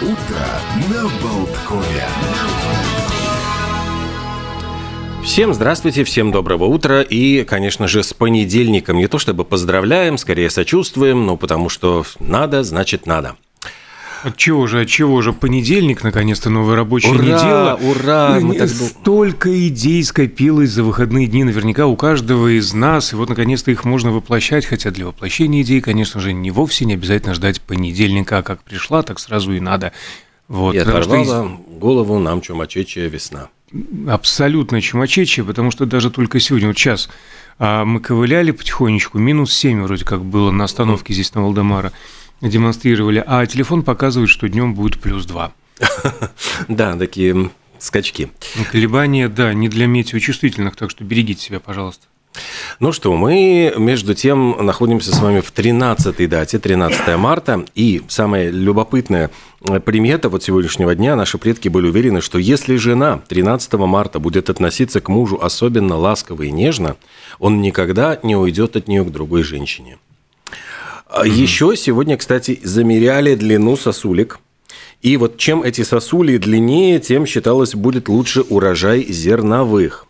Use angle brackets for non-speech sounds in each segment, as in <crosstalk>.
утро на Болткове. Всем здравствуйте, всем доброго утра и, конечно же, с понедельником. Не то чтобы поздравляем, скорее сочувствуем, но потому что надо, значит надо. От чего же, от чего же? Понедельник, наконец-то, новая рабочая Ура, неделя. ура! Мы так- Столько идей скопилось за выходные дни наверняка у каждого из нас. И вот, наконец-то, их можно воплощать. Хотя для воплощения идей, конечно же, не вовсе не обязательно ждать понедельника. А как пришла, так сразу и надо. Вот, И потому что оторвала голову нам чумачечья весна. абсолютно чумачечье, потому что даже только сегодня, вот сейчас а, мы ковыляли потихонечку, минус 7 вроде как было на остановке здесь на Валдемара, демонстрировали, а телефон показывает, что днем будет плюс 2. <laughs> Да, такие скачки. Колебания, да, не для метеочувствительных, так что берегите себя, пожалуйста. Ну что, мы, между тем, находимся с вами в 13-й дате, 13 марта. И самая любопытная э, примета вот сегодняшнего дня, наши предки были уверены, что если жена 13 марта будет относиться к мужу особенно ласково и нежно, он никогда не уйдет от нее к другой женщине. А Еще сегодня, кстати, замеряли длину сосулек. И вот чем эти сосули длиннее, тем считалось будет лучше урожай зерновых.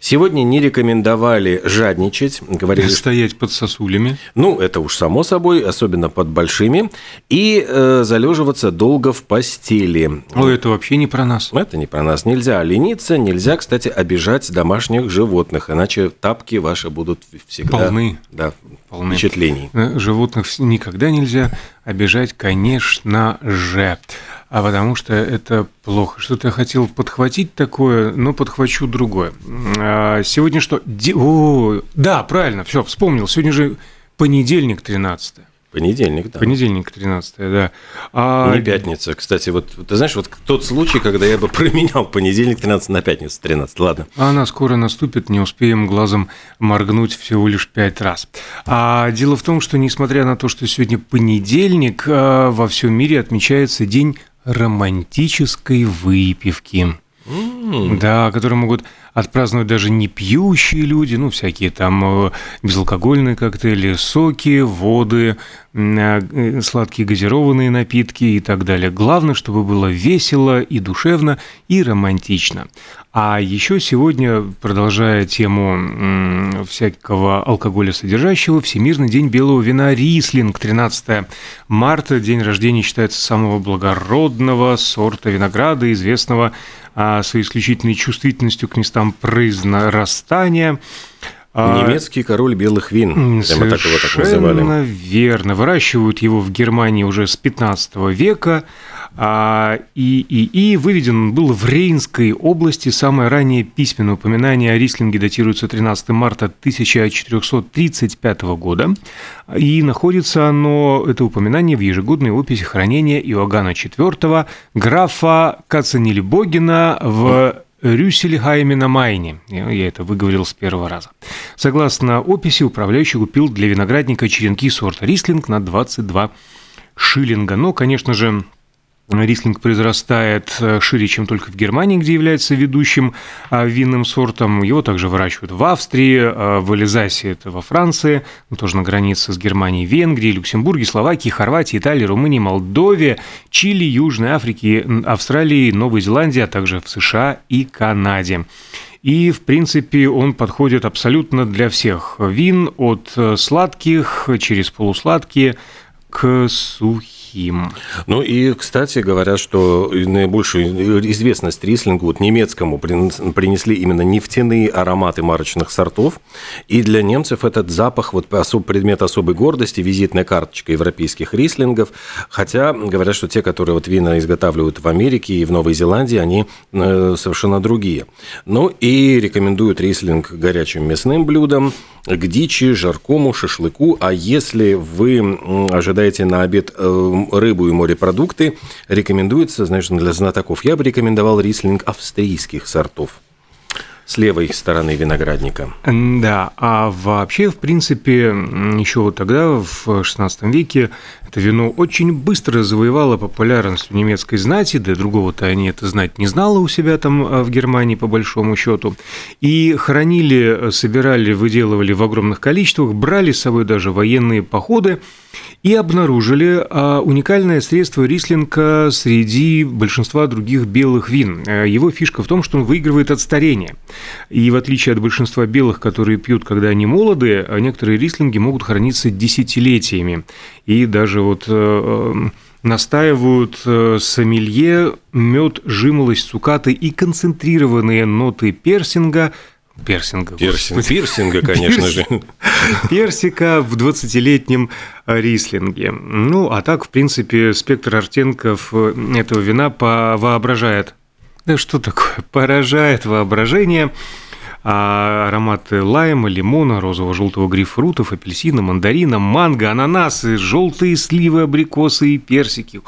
Сегодня не рекомендовали жадничать, говорили, Стоять под сосулями. ну, это уж само собой, особенно под большими, и э, залеживаться долго в постели. О, это вообще не про нас. Это не про нас. Нельзя лениться, нельзя, кстати, обижать домашних животных, иначе тапки ваши будут всегда Полны. Да, Полны. впечатлений. Э, Животных никогда нельзя обижать, конечно же. А потому что это плохо. Что-то я хотел подхватить такое, но подхвачу другое. А, Сегодня что? Ди- О, да, правильно, все, вспомнил. Сегодня же понедельник 13 Понедельник, да. Понедельник 13 да. А, Не пятница. Кстати, вот ты знаешь, вот тот случай, когда я бы <laughs> променял понедельник 13 на пятницу 13. Ладно. А Она скоро наступит, не успеем глазом моргнуть всего лишь пять раз. А дело в том, что несмотря на то, что сегодня понедельник, а, во всем мире отмечается день романтической выпивки. Да, которые могут отпраздновать даже не пьющие люди, ну, всякие там э, безалкогольные коктейли, соки, воды, м, э, сладкие газированные напитки и так далее. Главное, чтобы было весело и душевно, и романтично. А еще сегодня, продолжая тему всякого алкоголя содержащего, Всемирный день белого вина Рислинг, 13 марта, день рождения считается самого благородного сорта винограда, известного а, своей исключительной чувствительностью к местам произрастания. А, Немецкий король белых вин. Прямо так его так называли. Совершенно верно. Выращивают его в Германии уже с 15 века. А, И, и, и выведен он был в Рейнской области. Самое раннее письменное упоминание о рислинге датируется 13 марта 1435 года. И находится оно, это упоминание, в ежегодной описи хранения Иоганна IV, графа Кацанильбогена в Рюссельхайме на Майне. Я это выговорил с первого раза. Согласно описи, управляющий купил для виноградника черенки сорта Рислинг на 22 шиллинга. Но, конечно же, Рислинг произрастает э, шире, чем только в Германии, где является ведущим а, винным сортом. Его также выращивают в Австрии, а, в Элизасе, это во Франции, ну, тоже на границе с Германией, Венгрией, Люксембурге, Словакией, Хорватией, Италией, Румынией, Молдове, Чили, Южной Африке, Австралии, Новой Зеландии, а также в США и Канаде. И, в принципе, он подходит абсолютно для всех вин, от э, сладких через полусладкие к сухим. Ну и, кстати, говорят, что наибольшую известность рислингу вот немецкому прин- принесли именно нефтяные ароматы марочных сортов. И для немцев этот запах вот особ- предмет особой гордости, визитная карточка европейских рислингов. Хотя говорят, что те, которые вот вина изготавливают в Америке и в Новой Зеландии, они э, совершенно другие. Ну и рекомендуют рислинг горячим мясным блюдом, к дичи, жаркому, шашлыку. А если вы ожидаете на обед э, рыбу и морепродукты, рекомендуется, значит, для знатоков, я бы рекомендовал рислинг австрийских сортов с левой стороны виноградника. Да, а вообще, в принципе, еще тогда, в XVI веке, Это вино очень быстро завоевало популярность в немецкой знати, да другого-то они это знать не знала у себя там а, в Германии, по большому счету. И хранили, собирали, выделывали в огромных количествах, брали с собой даже военные походы и обнаружили а, уникальное средство рислинга среди большинства других белых вин. Э, его фишка в том, что он выигрывает от старения. И в отличие от большинства белых, которые пьют, когда они молодые, некоторые рислинги могут храниться десятилетиями. И даже вот э, э, настаивают сомелье, мед, жимолость, цукаты и концентрированные ноты персинга – Персинга. Персинг, пирсинга, конечно же. Персика в 20-летнем рислинге. Ну, а так, в принципе, спектр оттенков этого вина воображает. Да что такое? Поражает воображение. А ароматы лайма, лимона, розово-желтого грейпфрутов, апельсина, мандарина, манго, ананасы, желтые сливы, абрикосы и персики.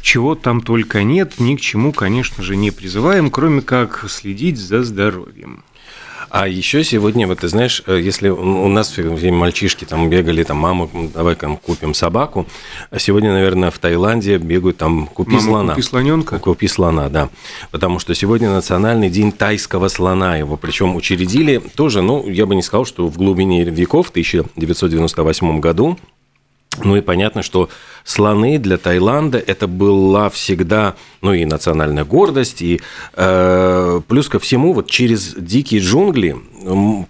Чего там только нет, ни к чему, конечно же, не призываем, кроме как следить за здоровьем. А еще сегодня, вот ты знаешь, э, если у нас мальчишки там бегали, там, мама, давай там купим собаку, а сегодня, наверное, в Таиланде бегают там купи Мама, слона. Купи слоненка? Купи слона, да. Потому что сегодня национальный день тайского слона. Его причем учредили тоже, ну, я бы не сказал, что в глубине веков, в 1998 году, ну и понятно, что слоны для Таиланда это была всегда, ну и национальная гордость, и э, плюс ко всему вот через дикие джунгли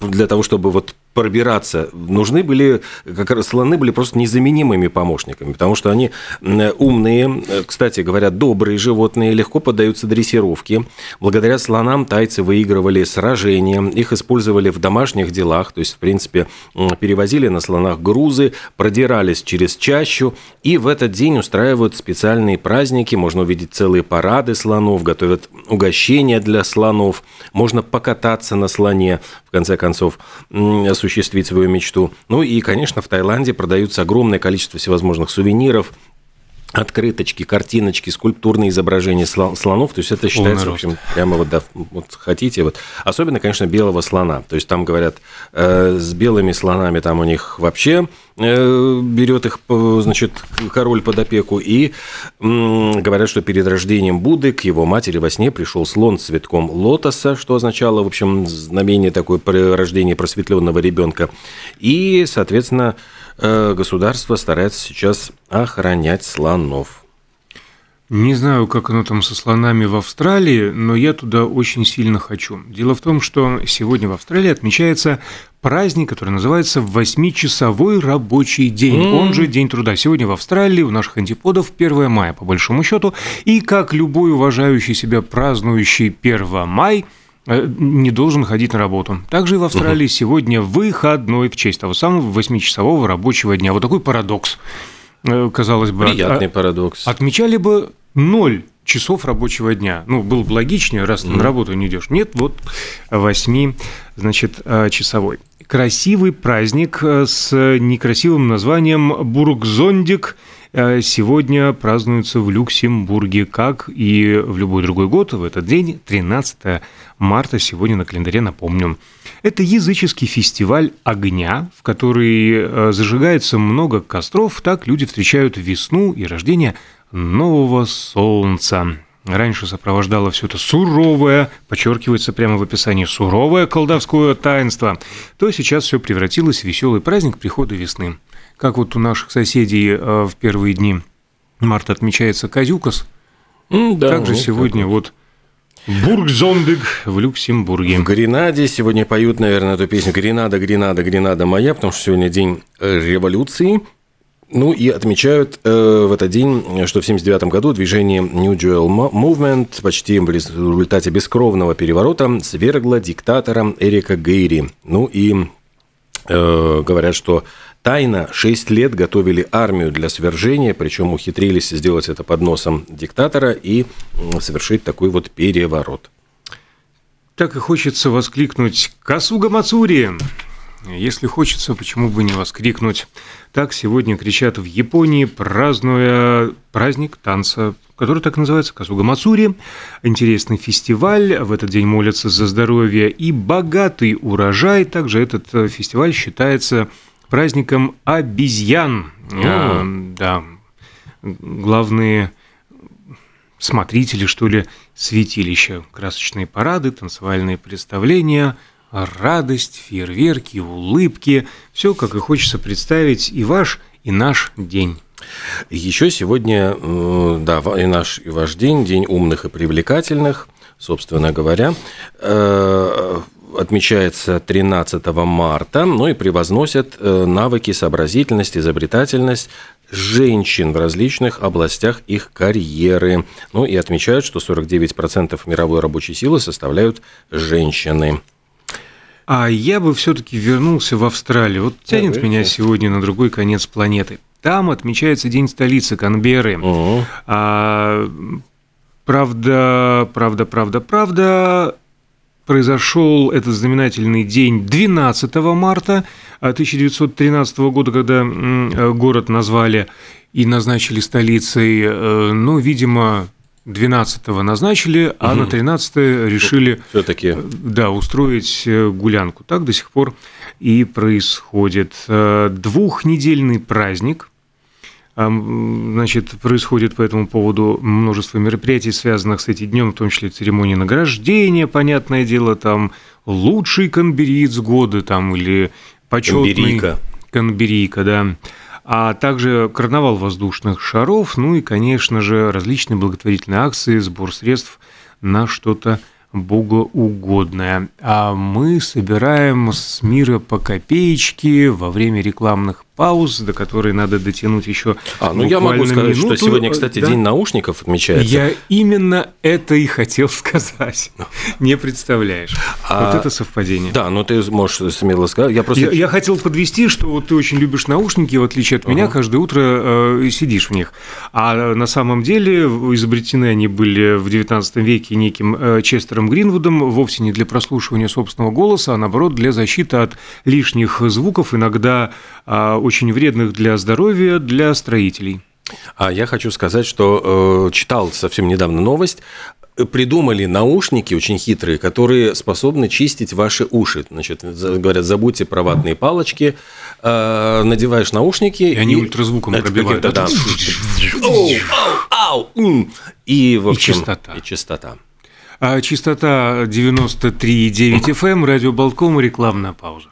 для того, чтобы вот пробираться, нужны были, как раз слоны были просто незаменимыми помощниками, потому что они умные, кстати говоря, добрые животные, легко поддаются дрессировке. Благодаря слонам тайцы выигрывали сражения, их использовали в домашних делах, то есть, в принципе, перевозили на слонах грузы, продирались через чащу, и в этот день устраивают специальные праздники, можно увидеть целые парады слонов, готовят угощения для слонов, можно покататься на слоне, в конце концов, осуществить свою мечту. Ну и, конечно, в Таиланде продаются огромное количество всевозможных сувениров, открыточки, картиночки, скульптурные изображения слонов, то есть это считается, в общем, прямо вот, да, вот хотите, вот, особенно, конечно, белого слона, то есть там говорят, э, с белыми слонами там у них вообще э, берет их, значит, король под опеку, и э, говорят, что перед рождением Будды к его матери во сне пришел слон с цветком лотоса, что означало, в общем, знамение такое рождения просветленного ребенка, и, соответственно, Э, государство старается сейчас охранять слонов. Не знаю, как оно там со слонами в Австралии, но я туда очень сильно хочу. Дело в том, что сегодня в Австралии отмечается праздник, который называется «Восьмичасовой рабочий день», mm. он же День труда. Сегодня в Австралии у наших антиподов 1 мая, по большому счету, и как любой уважающий себя празднующий 1 май – Э, не должен ходить на работу. Также и в Австралии угу. сегодня выходной в честь того самого 8-часового рабочего дня. Вот такой парадокс, э, казалось бы. Приятный от, парадокс. Отмечали бы ноль часов рабочего дня. Ну, было бы логичнее, раз ты mm. на работу не идешь. Нет, вот 8, значит, э, часовой. Красивый праздник с некрасивым названием Бургзондик – Э, сегодня празднуется в Люксембурге, как и в любой другой год. В этот день, 13 марта, сегодня на календаре, напомню. Это языческий фестиваль огня, в который э, зажигается много костров. Так люди встречают весну и рождение нового солнца. Раньше сопровождало все это суровое, подчеркивается прямо в описании, суровое колдовское таинство, то сейчас все превратилось в веселый праздник прихода весны как вот у наших соседей э, в первые дни марта отмечается Казюкас, mm, да, также вот сегодня вот Бургзондыг в Люксембурге. В Гренаде сегодня поют, наверное, эту песню «Гренада, Гренада, Гренада моя», потому что сегодня день э, революции. Ну и отмечают э, в этот день, что в 1979 году движение New Jewel Movement почти в результате бескровного переворота свергло диктатора Эрика Гейри. Ну и э, говорят, что Тайно 6 лет готовили армию для свержения, причем ухитрились сделать это под носом диктатора и совершить такой вот переворот. Так и хочется воскликнуть «Касуга Мацури!» Если хочется, почему бы не воскликнуть? Так сегодня кричат в Японии, празднуя праздник танца, который так называется Касуга Мацури. Интересный фестиваль, в этот день молятся за здоровье и богатый урожай. Также этот э, фестиваль считается праздником обезьян. А, да, главные смотрители, что ли, святилища. Красочные парады, танцевальные представления, радость, фейерверки, улыбки. Все, как и хочется представить и ваш, и наш день. Еще сегодня, да, и наш, и ваш день, день умных и привлекательных, собственно говоря, э, отмечается 13 марта, ну и превозносят э, навыки, сообразительность, изобретательность женщин в различных областях их карьеры. Ну и отмечают, что 49% мировой рабочей силы составляют женщины. А я бы все-таки вернулся в Австралию. Вот тянет Давайте. меня сегодня на другой конец планеты. Там отмечается День столицы Канберры. Угу. А, правда, правда, правда, правда, произошел этот знаменательный день 12 марта 1913 года, когда город назвали и назначили столицей. Э, ну, видимо, 12-го назначили, а угу. на 13 решили все-таки да, устроить э, гулянку. Так до сих пор и происходит. Э, двухнедельный праздник. Значит, происходит по этому поводу множество мероприятий, связанных с этим днем, в том числе церемонии награждения, понятное дело, там лучший канбериец года там или почетный канберийка, канберийка да а также карнавал воздушных шаров, ну и, конечно же, различные благотворительные акции, сбор средств на что-то богоугодное. А мы собираем с мира по копеечке во время рекламных пауз, до которой надо дотянуть еще. А, ну я могу сказать, минуту. что сегодня, кстати, да? День наушников отмечается. Я именно это и хотел <laughs> сказать. Не представляешь. А, вот это совпадение. Да, но ты можешь смело сказать. Я, просто... я, я хотел подвести, что вот ты очень любишь наушники, в отличие от uh-huh. меня, каждое утро э, сидишь в них. А на самом деле изобретены они были в XIX веке неким э, Честером Гринвудом вовсе не для прослушивания собственного голоса, а наоборот для защиты от лишних звуков, иногда э, очень вредных для здоровья, для строителей. А я хочу сказать, что э, читал совсем недавно новость. Придумали наушники очень хитрые, которые способны чистить ваши уши. Значит, говорят, забудьте про ватные палочки, э, надеваешь наушники. И, и они ультразвуком пробивают. Да, да. И, в общем, и чистота. И чистота. А частота 93,9 FM, радио Болтком, рекламная пауза.